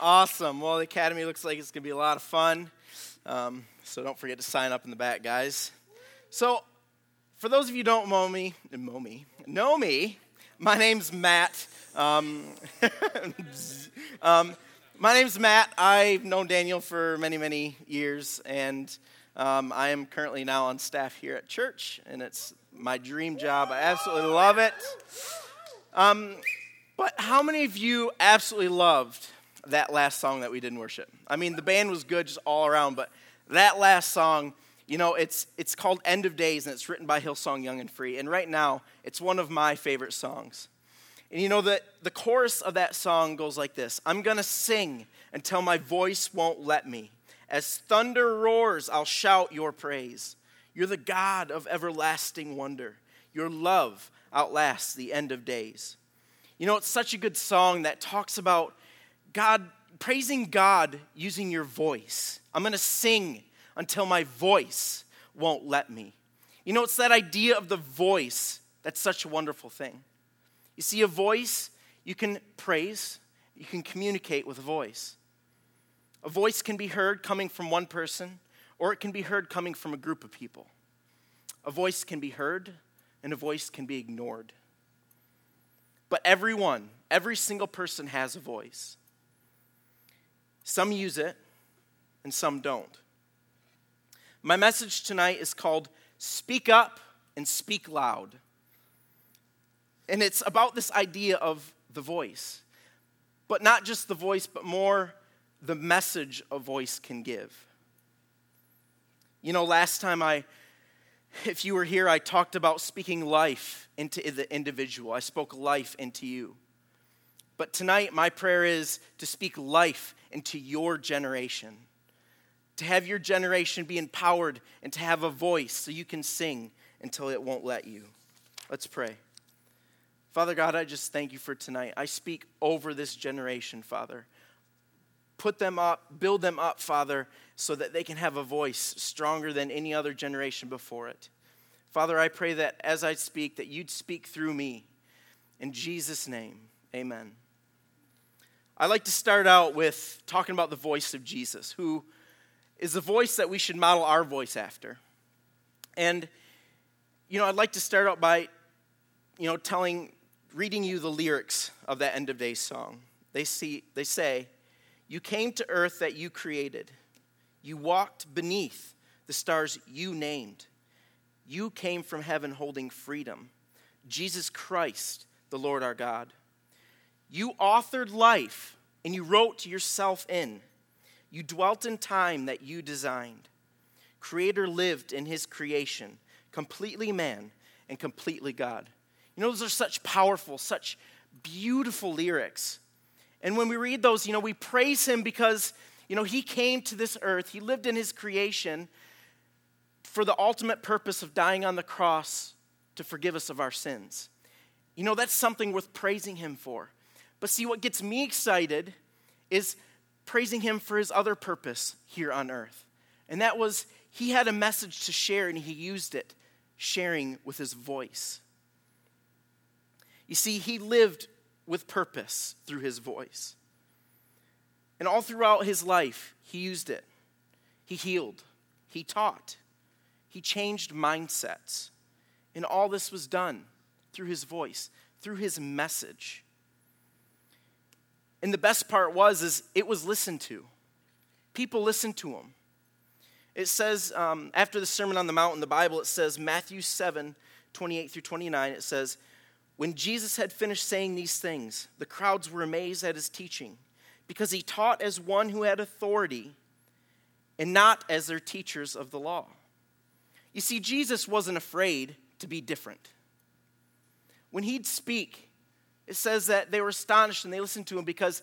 Awesome. Well, the Academy looks like it's going to be a lot of fun. Um, so don't forget to sign up in the back, guys. So, for those of you who don't know me, know me, know me my name's Matt. Um, um, my name's Matt. I've known Daniel for many, many years, and um, I am currently now on staff here at church, and it's my dream job. I absolutely love it. Um, but how many of you absolutely loved that last song that we did in worship? I mean, the band was good just all around, but that last song, you know, it's, it's called End of Days, and it's written by Hillsong Young and Free. And right now, it's one of my favorite songs. And you know, the, the chorus of that song goes like this I'm to sing until my voice won't let me. As thunder roars, I'll shout your praise. You're the God of everlasting wonder. Your love outlasts the end of days. You know, it's such a good song that talks about God, praising God using your voice. I'm going to sing until my voice won't let me. You know, it's that idea of the voice that's such a wonderful thing. You see, a voice, you can praise, you can communicate with a voice. A voice can be heard coming from one person, or it can be heard coming from a group of people. A voice can be heard, and a voice can be ignored. But everyone, every single person has a voice. Some use it, and some don't. My message tonight is called Speak Up and Speak Loud. And it's about this idea of the voice. But not just the voice, but more the message a voice can give. You know, last time I, if you were here, I talked about speaking life into the individual. I spoke life into you. But tonight, my prayer is to speak life into your generation, to have your generation be empowered and to have a voice so you can sing until it won't let you. Let's pray. Father God, I just thank you for tonight. I speak over this generation, Father. Put them up, build them up, Father, so that they can have a voice stronger than any other generation before it. Father, I pray that as I speak, that you'd speak through me. In Jesus' name, amen. I like to start out with talking about the voice of Jesus, who is the voice that we should model our voice after. And, you know, I'd like to start out by, you know, telling, reading you the lyrics of that end of days song. They, see, they say, You came to earth that you created, you walked beneath the stars you named. You came from heaven holding freedom, Jesus Christ, the Lord our God. You authored life and you wrote yourself in. You dwelt in time that you designed. Creator lived in his creation, completely man and completely God. You know, those are such powerful, such beautiful lyrics. And when we read those, you know, we praise him because, you know, he came to this earth, he lived in his creation for the ultimate purpose of dying on the cross to forgive us of our sins. You know, that's something worth praising him for. But see, what gets me excited is praising him for his other purpose here on earth. And that was he had a message to share and he used it, sharing with his voice. You see, he lived with purpose through his voice. And all throughout his life, he used it. He healed, he taught, he changed mindsets. And all this was done through his voice, through his message. And the best part was is it was listened to. People listened to him. It says um, after the Sermon on the Mount in the Bible, it says Matthew 7, 28 through 29, it says, When Jesus had finished saying these things, the crowds were amazed at his teaching, because he taught as one who had authority and not as their teachers of the law. You see, Jesus wasn't afraid to be different. When he'd speak, it says that they were astonished and they listened to him because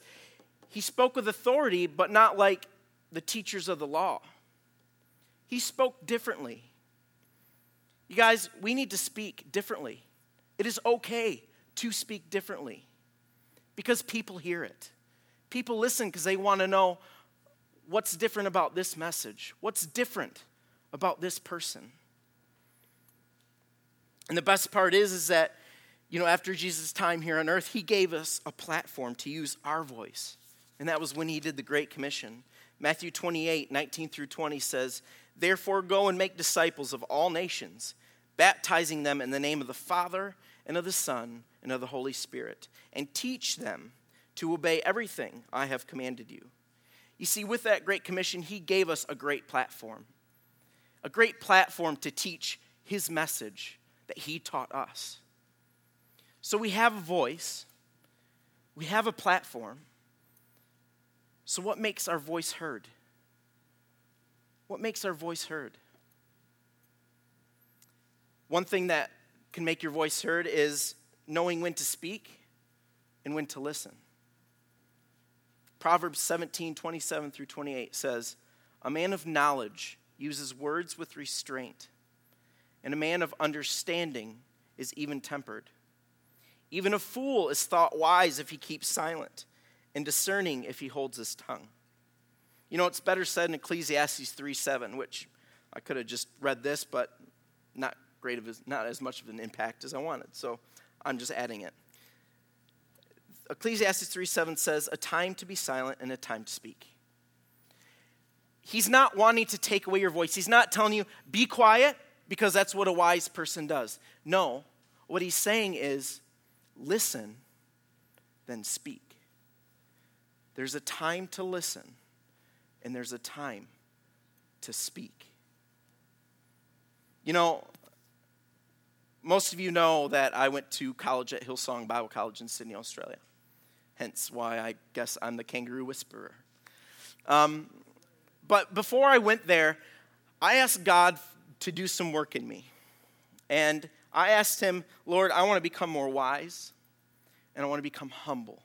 he spoke with authority, but not like the teachers of the law. He spoke differently. You guys, we need to speak differently. It is okay to speak differently because people hear it. People listen because they want to know what's different about this message, what's different about this person. And the best part is, is that you know, after Jesus' time here on earth, he gave us a platform to use our voice And that was when he did the Great Commission. Matthew 28, 19 through 20 says, Therefore, go and make disciples of all nations, baptizing them in the name of the Father, and of the Son, and of the Holy Spirit, and teach them to obey everything I have commanded you. You see, with that Great Commission, he gave us a great platform, a great platform to teach his message that he taught us. So we have a voice, we have a platform. So, what makes our voice heard? What makes our voice heard? One thing that can make your voice heard is knowing when to speak and when to listen. Proverbs 17, 27 through 28 says, A man of knowledge uses words with restraint, and a man of understanding is even tempered. Even a fool is thought wise if he keeps silent, and discerning if he holds his tongue. You know, it's better said in Ecclesiastes 3 7, which I could have just read this, but not great of not as much of an impact as I wanted. So I'm just adding it. Ecclesiastes 3 7 says, A time to be silent and a time to speak. He's not wanting to take away your voice. He's not telling you, be quiet, because that's what a wise person does. No, what he's saying is, listen, then speak. There's a time to listen, and there's a time to speak. You know, most of you know that I went to college at Hillsong Bible College in Sydney, Australia. Hence why I guess I'm the kangaroo whisperer. Um, but before I went there, I asked God to do some work in me. And I asked Him, Lord, I want to become more wise and I want to become humble.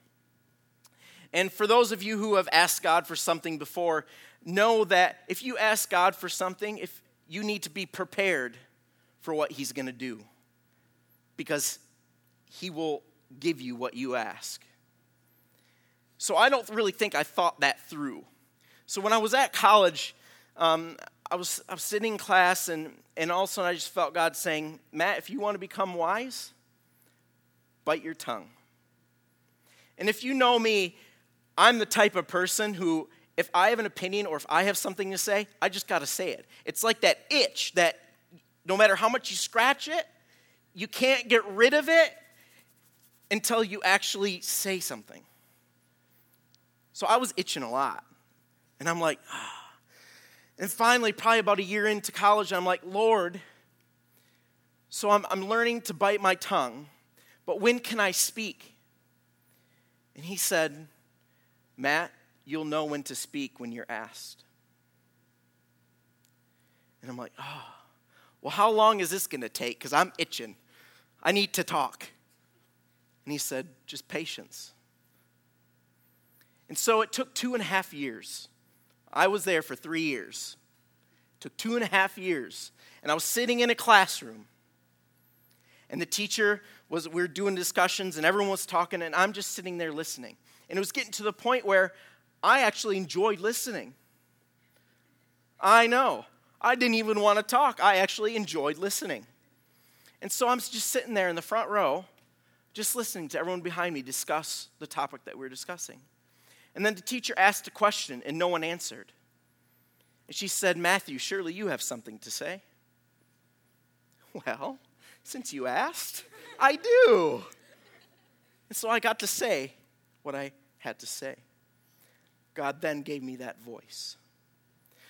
And for those of you who have asked God for something before, know that if you ask God for something, if you need to be prepared for what He's going to do because He will give you what you ask. So I don't really think I thought that through. So when I was at college, um, I, was, I was sitting in class, and, and all of a sudden I just felt God saying, Matt, if you want to become wise, bite your tongue. And if you know me, I'm the type of person who, if I have an opinion or if I have something to say, I just got to say it. It's like that itch that no matter how much you scratch it, you can't get rid of it until you actually say something. So I was itching a lot. And I'm like, ah. And finally, probably about a year into college, I'm like, Lord, so I'm, I'm learning to bite my tongue, but when can I speak? And he said, Matt, you'll know when to speak when you're asked. And I'm like, oh, well, how long is this going to take? Because I'm itching. I need to talk. And he said, just patience. And so it took two and a half years. I was there for three years. It took two and a half years. And I was sitting in a classroom. And the teacher was, we were doing discussions, and everyone was talking, and I'm just sitting there listening. And it was getting to the point where I actually enjoyed listening. I know. I didn't even want to talk. I actually enjoyed listening. And so I'm just sitting there in the front row, just listening to everyone behind me discuss the topic that we we're discussing. And then the teacher asked a question and no one answered. And she said, Matthew, surely you have something to say. Well, since you asked, I do. And so I got to say what I had to say. God then gave me that voice.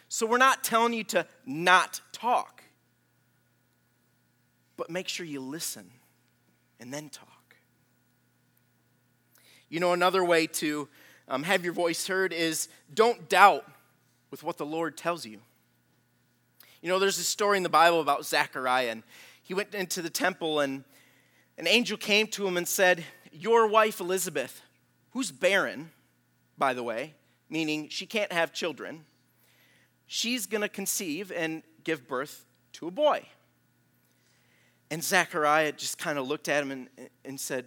So we're not telling you to not talk, but make sure you listen and then talk. You know, another way to um, have your voice heard is don't doubt with what the Lord tells you. You know, there's a story in the Bible about Zechariah, and he went into the temple, and an angel came to him and said, Your wife Elizabeth, who's barren, by the way, meaning she can't have children, she's going to conceive and give birth to a boy. And Zechariah just kind of looked at him and, and said,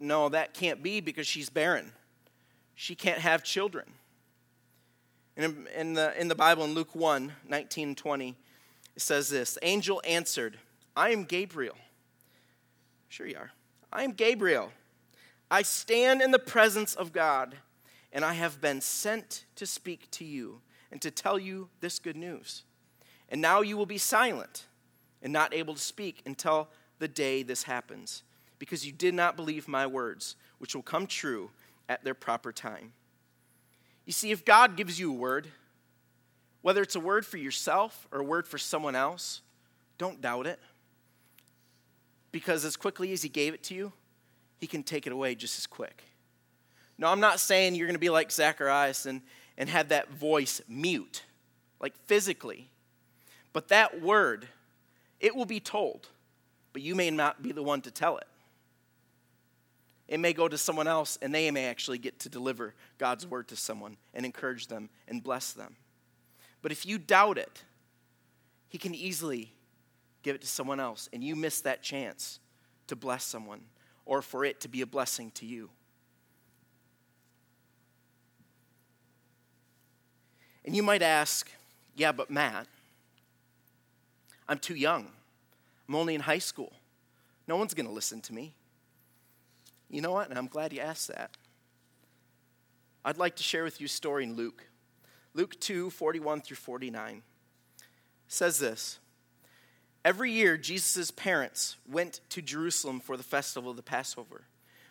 No, that can't be because she's barren she can't have children. In, in, the, in the Bible, in Luke 1 19 and 20, it says this Angel answered, I am Gabriel. Sure, you are. I am Gabriel. I stand in the presence of God, and I have been sent to speak to you and to tell you this good news. And now you will be silent and not able to speak until the day this happens, because you did not believe my words, which will come true at their proper time. You see, if God gives you a word, whether it's a word for yourself or a word for someone else, don't doubt it. Because as quickly as He gave it to you, He can take it away just as quick. No, I'm not saying you're going to be like Zacharias and, and have that voice mute, like physically. But that word, it will be told, but you may not be the one to tell it. It may go to someone else, and they may actually get to deliver God's word to someone and encourage them and bless them. But if you doubt it, He can easily give it to someone else, and you miss that chance to bless someone or for it to be a blessing to you. And you might ask, yeah, but Matt, I'm too young. I'm only in high school. No one's going to listen to me. You know what? And I'm glad you asked that. I'd like to share with you a story in Luke. Luke 2 41 through 49 says this Every year, Jesus' parents went to Jerusalem for the festival of the Passover.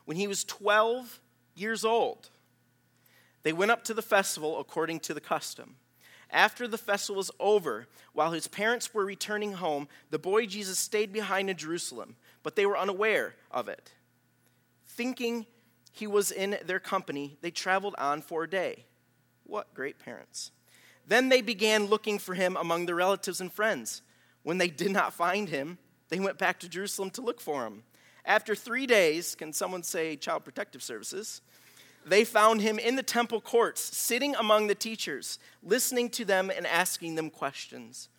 When he was 12 years old, they went up to the festival according to the custom. After the festival was over, while his parents were returning home, the boy Jesus stayed behind in Jerusalem, but they were unaware of it. Thinking he was in their company, they traveled on for a day. What great parents. Then they began looking for him among their relatives and friends. When they did not find him, they went back to Jerusalem to look for him. After three days, can someone say Child Protective Services? they found him in the temple courts, sitting among the teachers, listening to them and asking them questions.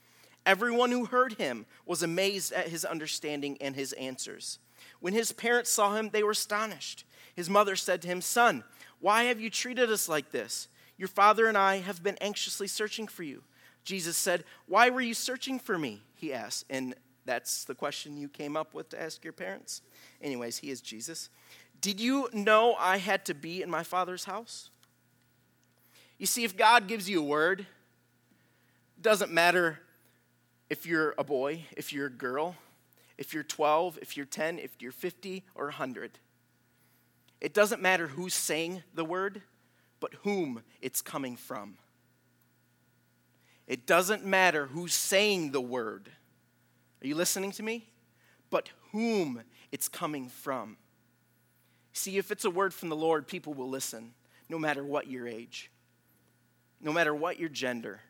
Everyone who heard him was amazed at his understanding and his answers. When his parents saw him, they were astonished. His mother said to him, Son, why have you treated us like this? Your father and I have been anxiously searching for you. Jesus said, Why were you searching for me? He asked. And that's the question you came up with to ask your parents? Anyways, he is Jesus. Did you know I had to be in my father's house? You see, if God gives you a word, it doesn't matter if you're a boy, if you're a girl, if you're 12, if you're 10, if you're 50 or 100. It doesn't matter who's saying the word, but whom it's coming from. It doesn't matter who's saying the word. Are you listening to me? But whom it's coming from. See, if it's a word from the Lord, people will listen, no matter what your age, no matter what your gender.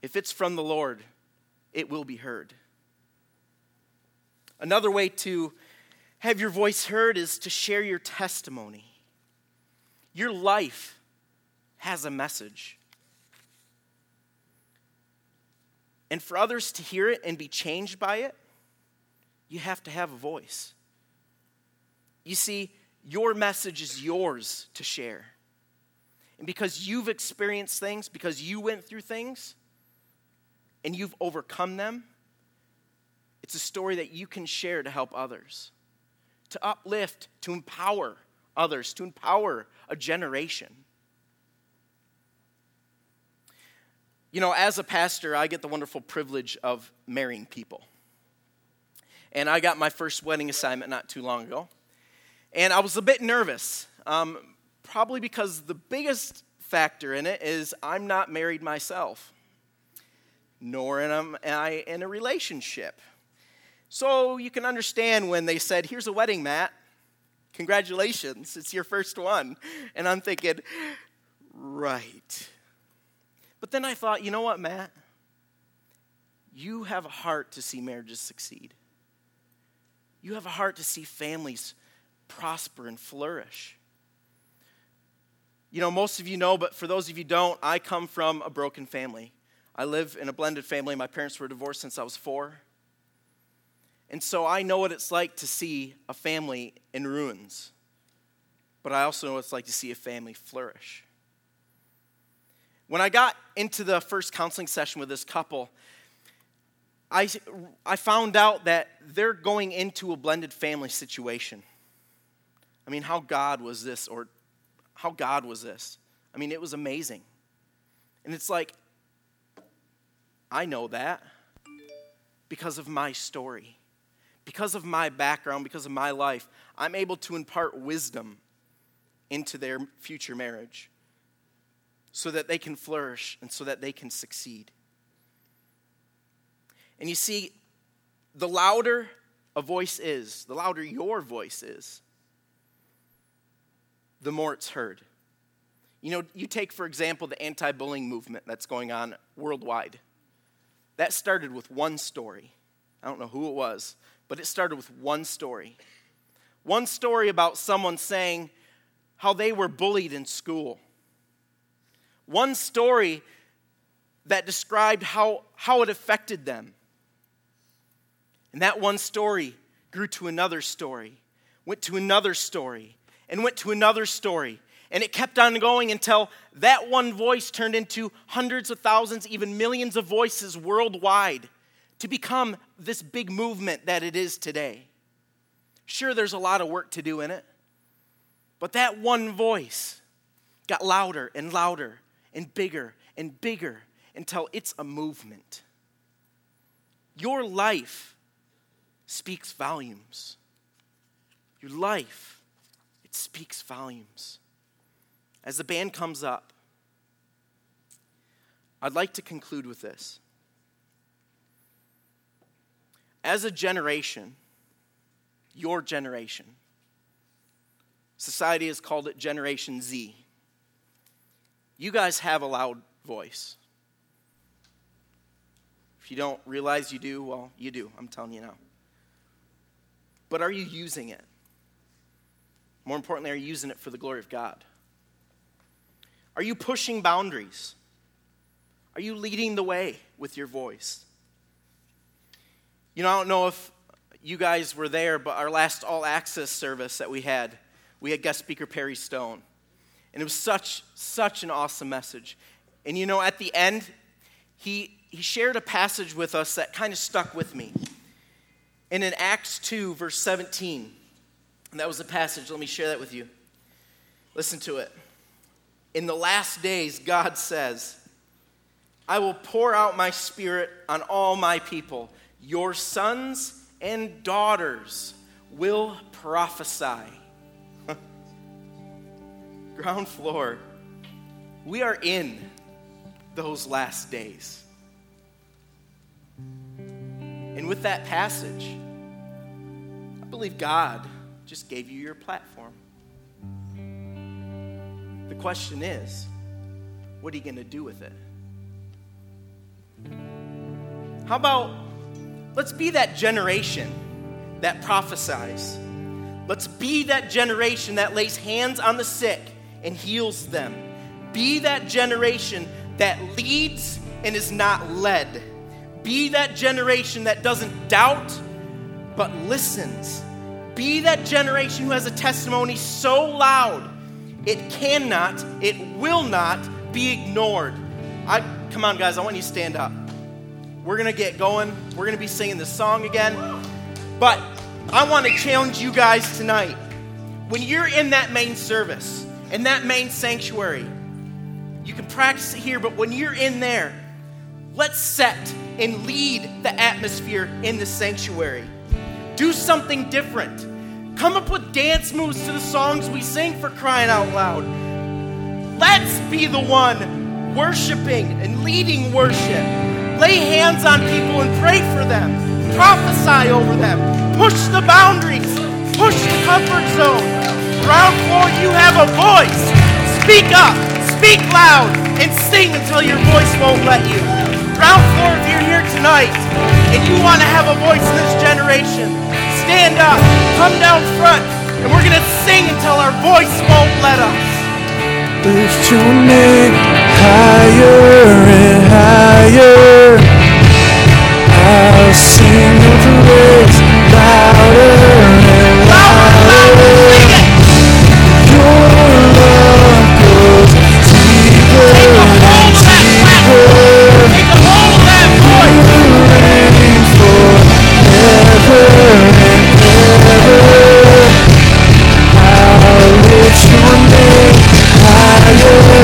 If it's from the Lord, it will be heard. Another way to have your voice heard is to share your testimony. Your life has a message. And for others to hear it and be changed by it, you have to have a voice. You see, your message is yours to share. And because you've experienced things, because you went through things, and you've overcome them, it's a story that you can share to help others, to uplift, to empower others, to empower a generation. You know, as a pastor, I get the wonderful privilege of marrying people. And I got my first wedding assignment not too long ago. And I was a bit nervous, um, probably because the biggest factor in it is I'm not married myself, nor am I in a relationship. So you can understand when they said, Here's a wedding, Matt. Congratulations, it's your first one. And I'm thinking, Right. But then I thought, you know what, Matt? You have a heart to see marriages succeed. You have a heart to see families prosper and flourish. You know, most of you know, but for those of you don't, I come from a broken family. I live in a blended family. My parents were divorced since I was four. And so I know what it's like to see a family in ruins. But I also know what it's like to see a family flourish. When I got into the first counseling session with this couple, I, I found out that they're going into a blended family situation. I mean, how God was this, or how God was this. I mean, it was amazing. And it's like, I know that because of my story, because of my background, because of my life. I'm able to impart wisdom into their future marriage so that they can flourish and so that they can succeed. And you see, the louder a voice is, the louder your voice is, the more it's heard. You know, you take, for example, the anti bullying movement that's going on worldwide. That started with one story. I don't know who it was, but it started with one story. One story about someone saying how they were bullied in school. One story that described how, how it affected them. And that one story grew to another story, went to another story, and went to another story. And it kept on going until that one voice turned into hundreds of thousands, even millions of voices worldwide to become this big movement that it is today. Sure, there's a lot of work to do in it, but that one voice got louder and louder and bigger and bigger until it's a movement. Your life speaks volumes. Your life, it speaks volumes. As the band comes up, I'd like to conclude with this. As a generation, your generation, society has called it Generation Z. You guys have a loud voice. If you don't realize you do, well, you do. I'm telling you now but are you using it? More importantly, are you using it for the glory of God? Are you pushing boundaries? Are you leading the way with your voice? You know, I don't know if you guys were there, but our last all access service that we had, we had guest speaker Perry Stone. And it was such, such an awesome message. And you know, at the end, he, he shared a passage with us that kind of stuck with me. And in Acts 2, verse 17, and that was the passage, let me share that with you. Listen to it. In the last days, God says, I will pour out my spirit on all my people. Your sons and daughters will prophesy. Ground floor. We are in those last days. And with that passage, I believe God just gave you your platform. The question is, what are you going to do with it? How about let's be that generation that prophesies? Let's be that generation that lays hands on the sick and heals them. Be that generation that leads and is not led. Be that generation that doesn't doubt, but listens. Be that generation who has a testimony so loud it cannot, it will not be ignored. I come on guys, I want you to stand up. We're going to get going. We're going to be singing this song again. But I want to challenge you guys tonight. When you're in that main service, in that main sanctuary, you can practice it here, but when you're in there, let's set and lead the atmosphere in the sanctuary. Do something different. Come up with dance moves to the songs we sing for crying out loud. Let's be the one worshiping and leading worship. Lay hands on people and pray for them. Prophesy over them. Push the boundaries. Push the comfort zone. Ground floor, you have a voice. Speak up. Speak loud. And sing until your voice won't let you ground floor if you're here tonight and you want to have a voice in this generation, stand up, come down front, and we're going to sing until our voice won't let us. Lift your name higher and higher.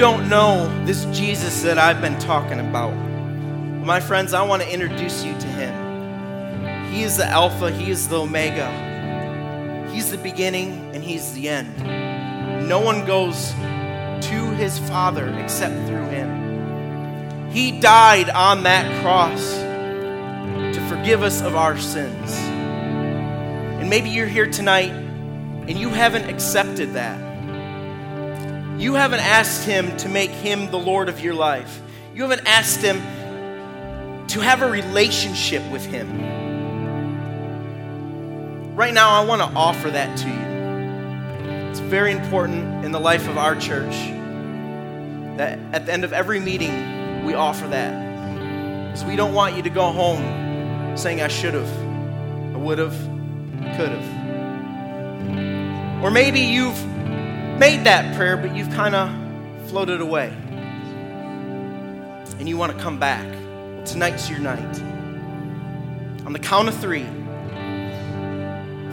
don't know this Jesus that I've been talking about. My friends, I want to introduce you to him. He is the Alpha, He is the Omega. He's the beginning and He's the end. No one goes to his Father except through him. He died on that cross to forgive us of our sins. And maybe you're here tonight and you haven't accepted that. You haven't asked him to make him the Lord of your life. You haven't asked him to have a relationship with him. Right now, I want to offer that to you. It's very important in the life of our church that at the end of every meeting, we offer that. Because we don't want you to go home saying, I should have, I would have, could have. Or maybe you've made that prayer, but you've kind of floated away. And you want to come back. Well, tonight's your night. On the count of three,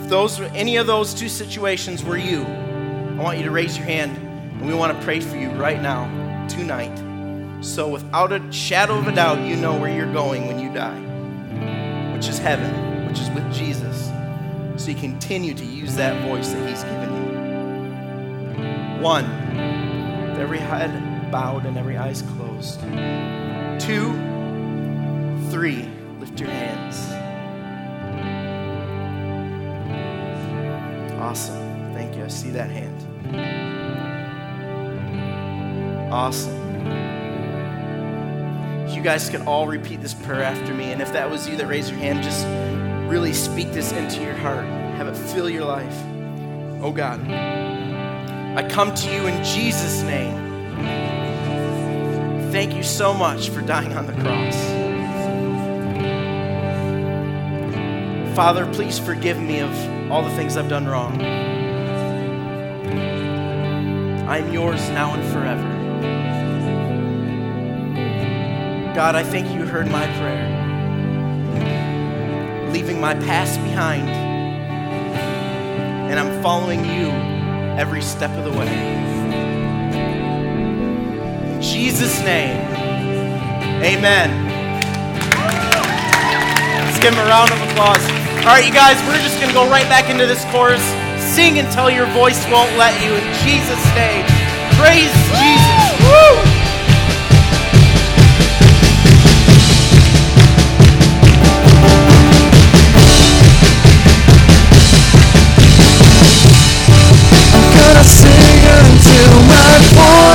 if those any of those two situations were you, I want you to raise your hand and we want to pray for you right now, tonight. So without a shadow of a doubt, you know where you're going when you die, which is heaven, which is with Jesus. So you continue to use that voice that He's given you. One, with every head bowed and every eyes closed. Two, three, lift your hands. Awesome. Thank you. I see that hand. Awesome. You guys can all repeat this prayer after me. And if that was you that raised your hand, just really speak this into your heart. Have it fill your life. Oh God, I come to you in Jesus' name. Thank you so much for dying on the cross. Father, please forgive me of all the things I've done wrong. I'm yours now and forever. God, I thank you heard my prayer, leaving my past behind, and I'm following you every step of the way. In Jesus' name, amen. Let's give him a round of applause. All right, you guys, we're just going to go right back into this chorus. Sing until your voice won't let you. In Jesus' name, praise Jesus. Woo! Gonna sing until my voice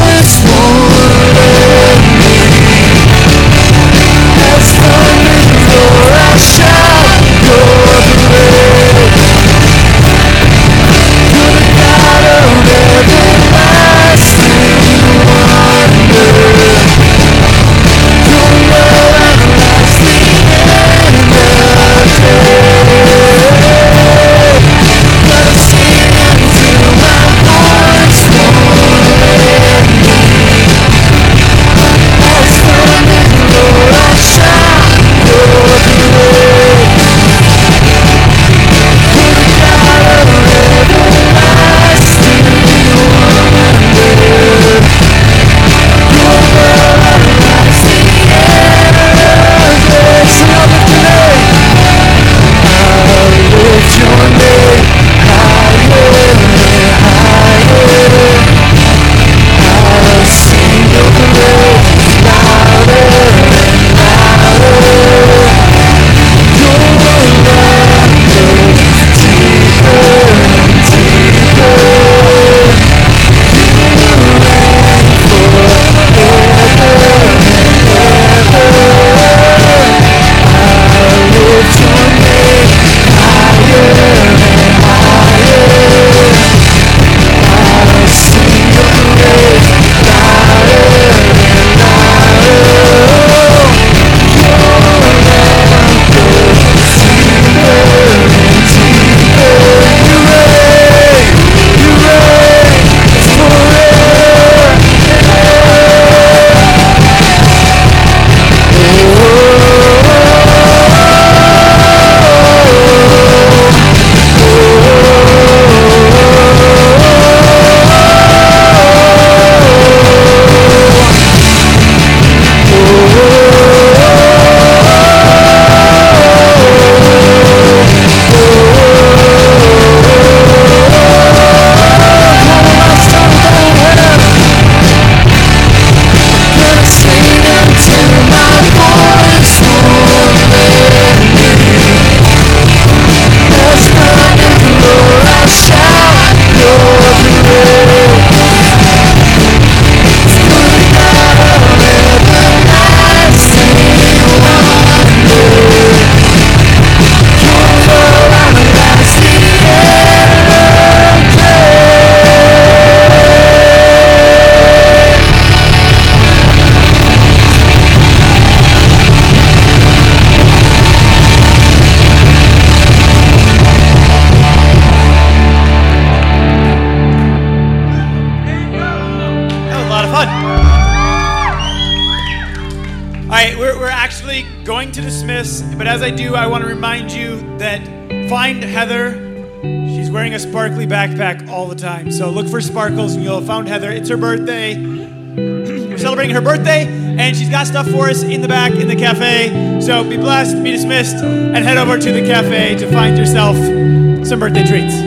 as I do, I want to remind you that find Heather. She's wearing a sparkly backpack all the time. So look for sparkles and you'll have found Heather. It's her birthday. We're celebrating her birthday, and she's got stuff for us in the back in the cafe. So be blessed, be dismissed, and head over to the cafe to find yourself some birthday treats.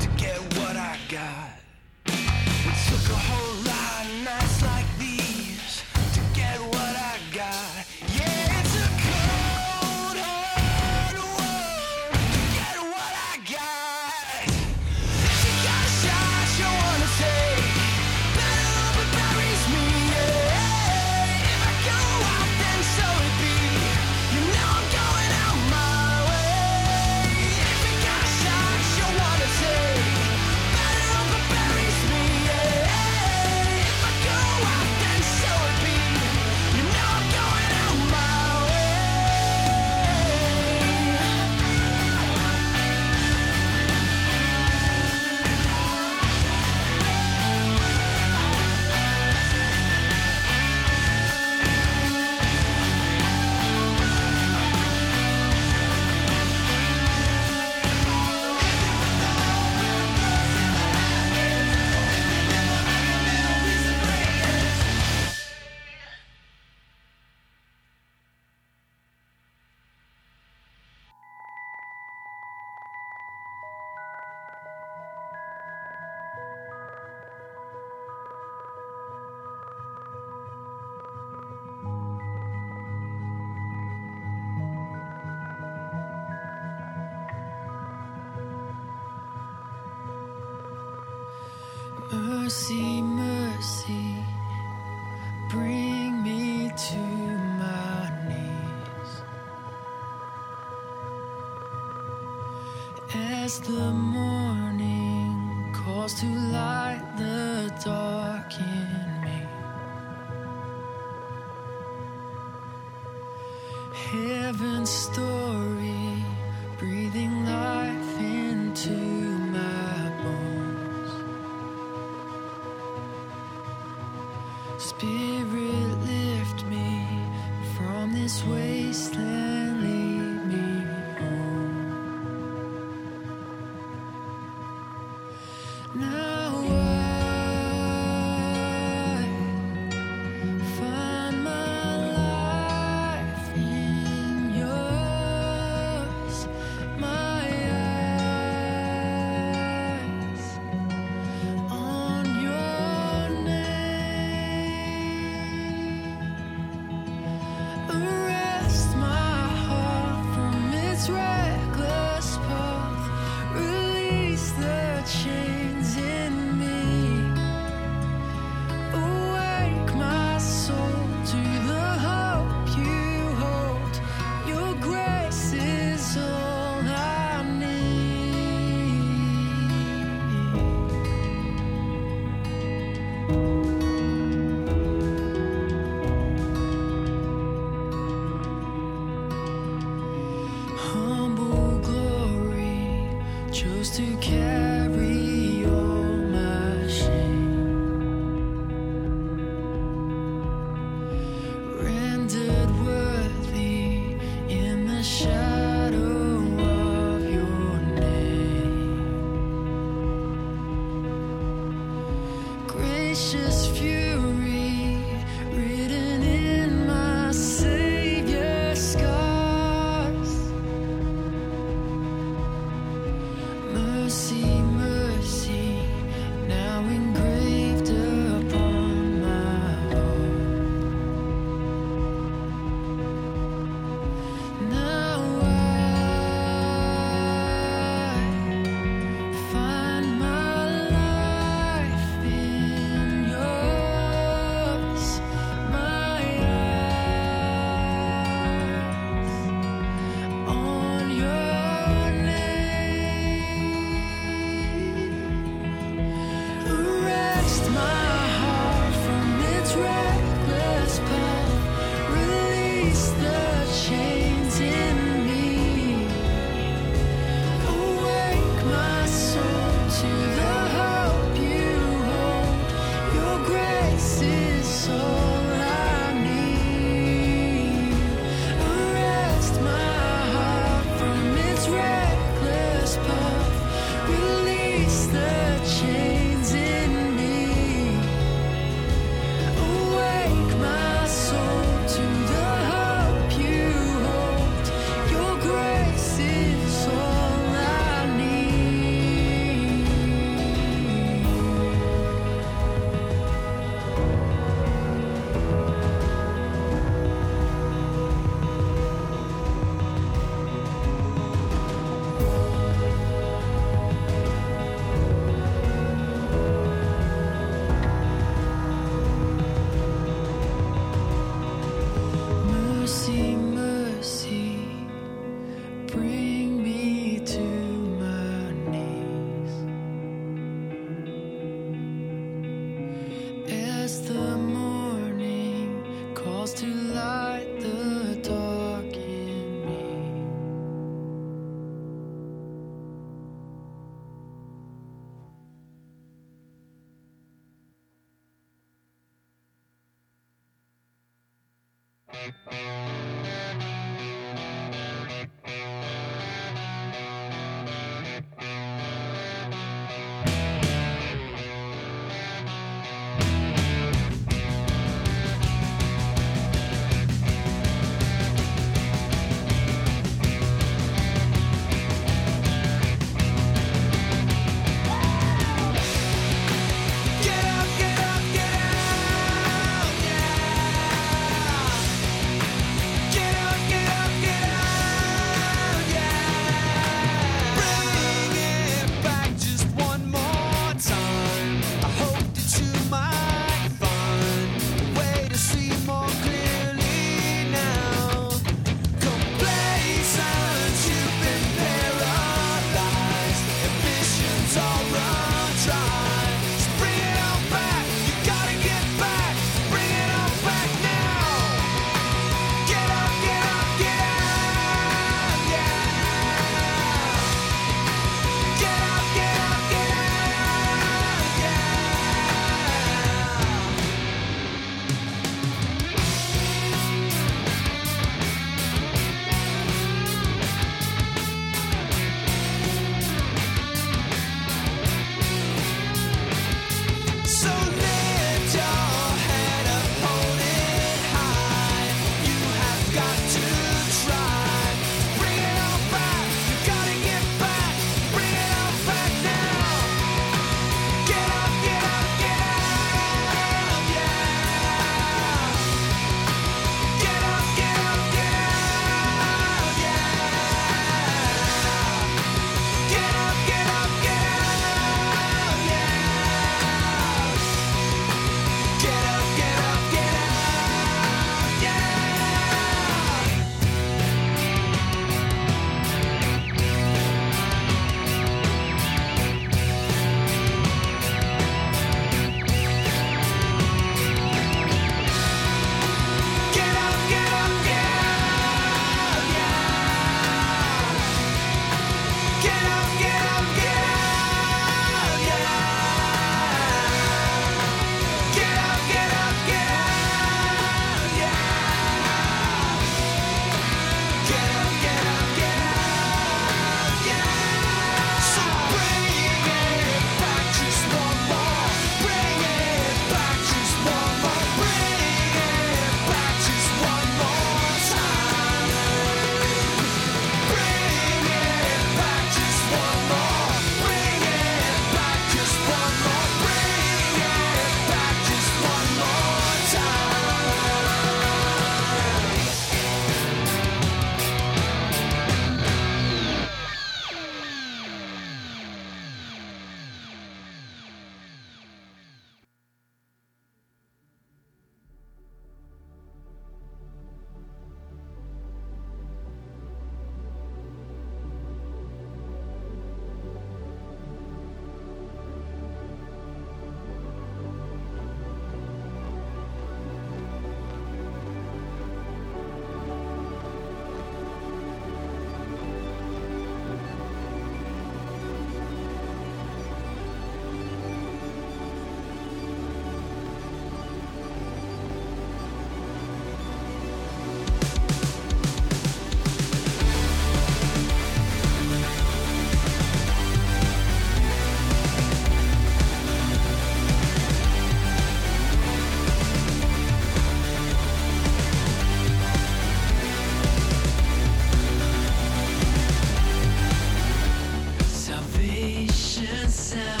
myself.